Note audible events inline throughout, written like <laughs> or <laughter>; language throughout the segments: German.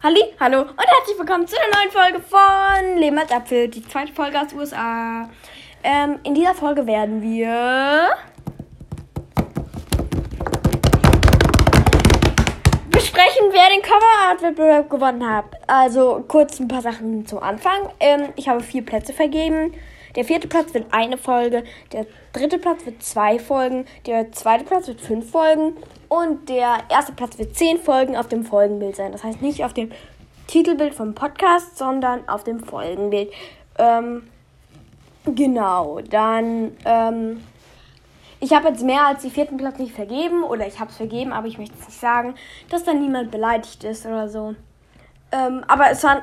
Halli, hallo und herzlich willkommen zu einer neuen Folge von Leben als Apfel, die zweite Folge aus USA. Ähm, in dieser Folge werden wir besprechen, wer den Cover Art Wettbewerb gewonnen hat. Also kurz ein paar Sachen zum Anfang. Ähm, ich habe vier Plätze vergeben. Der vierte Platz wird eine Folge, der dritte Platz wird zwei Folgen, der zweite Platz wird fünf Folgen und der erste Platz wird zehn Folgen auf dem Folgenbild sein. Das heißt nicht auf dem Titelbild vom Podcast, sondern auf dem Folgenbild. Ähm, genau, dann. Ähm, ich habe jetzt mehr als die vierten Platz nicht vergeben oder ich habe es vergeben, aber ich möchte es nicht sagen, dass da niemand beleidigt ist oder so. Ähm, aber es waren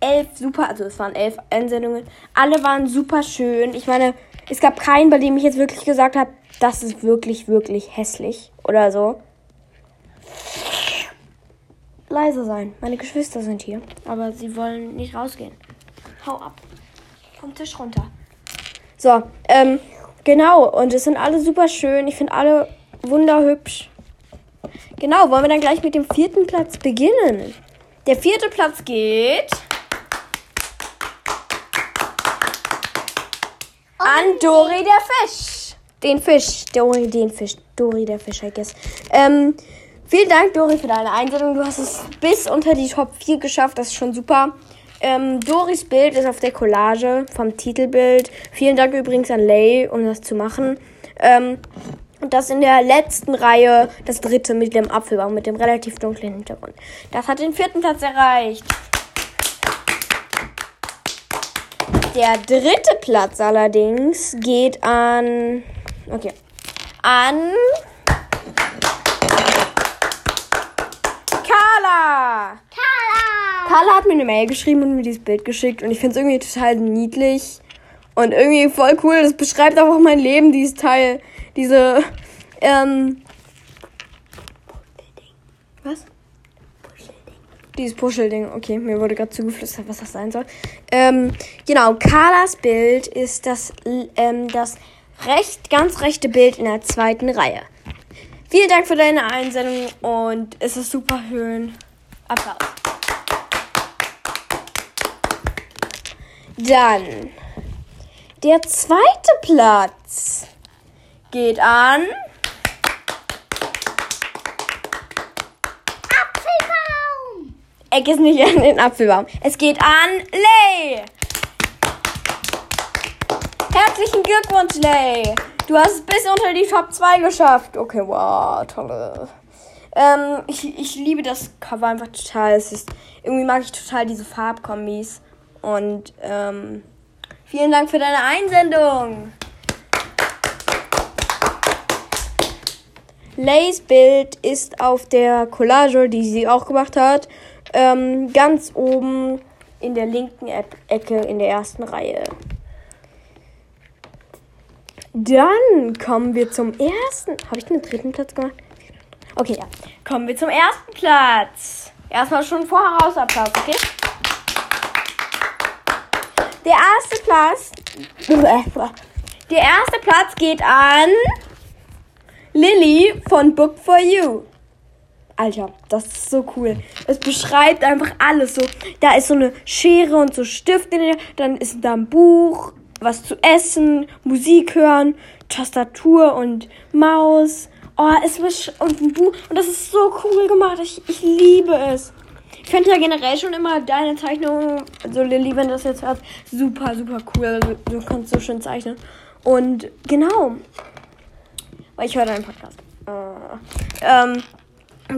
elf super, also es waren elf Einsendungen. Alle waren super schön. Ich meine, es gab keinen, bei dem ich jetzt wirklich gesagt habe, das ist wirklich, wirklich hässlich oder so. Leise sein. Meine Geschwister sind hier, aber sie wollen nicht rausgehen. Hau ab. Vom Tisch runter. So, ähm, genau. Und es sind alle super schön. Ich finde alle wunderhübsch. Genau, wollen wir dann gleich mit dem vierten Platz beginnen? Der vierte Platz geht an Dori der Fisch. Den Fisch. Dori, den Fisch. Dori der Fisch, I guess. Ähm, vielen Dank, Dori, für deine Einsendung. Du hast es bis unter die Top 4 geschafft. Das ist schon super. Ähm, Doris Bild ist auf der Collage vom Titelbild. Vielen Dank übrigens an Lay, um das zu machen. Ähm, und das in der letzten Reihe, das dritte mit dem Apfelbaum, mit dem relativ dunklen Hintergrund. Das hat den vierten Platz erreicht. Der dritte Platz allerdings geht an. Okay. An. Carla! Carla! Carla hat mir eine Mail geschrieben und mir dieses Bild geschickt und ich finde es irgendwie total niedlich und irgendwie voll cool. Das beschreibt auch mein Leben, dieses Teil. Diese, ähm. Was? Dieses Puschelding. Okay, mir wurde gerade zugeflüstert, was das sein soll. Ähm, genau, Carlas Bild ist das, ähm, das recht, ganz rechte Bild in der zweiten Reihe. Vielen Dank für deine Einsendung und es ist super schön. Applaus. Dann der zweite Platz geht an Eck ist nicht an den Apfelbaum. Es geht an Lay. Herzlichen Glückwunsch, Lay. Du hast es bis unter die Top 2 geschafft. Okay, wow, tolle. Ähm, ich, ich liebe das Cover einfach total. Es ist, irgendwie mag ich total diese Farbkombis. Und ähm, vielen Dank für deine Einsendung. Lays Bild ist auf der Collage, die sie auch gemacht hat, ähm, ganz oben in der linken e Ecke in der ersten Reihe. Dann kommen wir zum ersten. Habe ich den dritten Platz gemacht? Okay, ja. Kommen wir zum ersten Platz. Erstmal schon vorher raus Applaus, okay? Der erste Platz. <laughs> Der erste Platz geht an Lilly von Book for You. Alter, das ist so cool. Es beschreibt einfach alles so. Da ist so eine Schere und so Stifte, dann ist da ein Buch, was zu essen, Musik hören, Tastatur und Maus. Oh, es und ein Buch und das ist so cool gemacht. Ich, ich liebe es. Ich finde ja generell schon immer deine Zeichnungen, also Lilly, wenn du das jetzt hörst, super, super cool. Also, du kannst so schön zeichnen. Und genau. Weil ich höre deinen Podcast. Äh, ähm,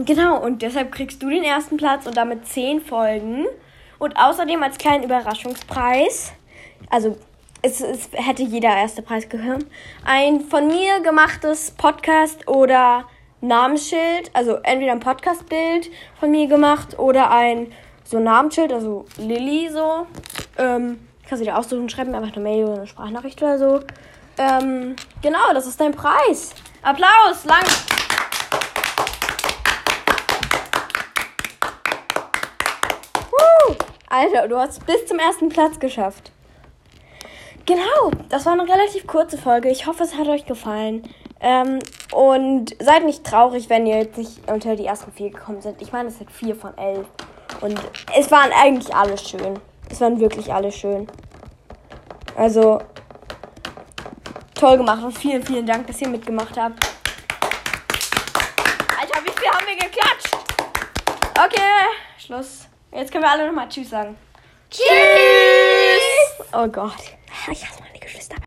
genau, und deshalb kriegst du den ersten Platz und damit zehn Folgen. Und außerdem als kleinen Überraschungspreis, also es, es hätte jeder erste Preis gehört, ein von mir gemachtes Podcast oder Namensschild, also entweder ein Podcastbild von mir gemacht oder ein so Namensschild, also Lilly so. Ähm, kannst du dir aussuchen, schreib mir einfach eine Mail oder eine Sprachnachricht oder so. Ähm, genau, das ist dein Preis. Applaus, lang. Alter, du hast bis zum ersten Platz geschafft. Genau, das war eine relativ kurze Folge. Ich hoffe, es hat euch gefallen. Ähm, und seid nicht traurig, wenn ihr jetzt nicht unter die ersten vier gekommen seid. Ich meine, es sind vier von elf. Und es waren eigentlich alle schön. Es waren wirklich alle schön. Also, toll gemacht und vielen, vielen Dank, dass ihr mitgemacht habt. Alter, wie viel haben wir geklatscht? Okay, Schluss. Jetzt können wir alle nochmal Tschüss sagen. Tschüss. Oh Gott. Ich hasse meine Geschwister.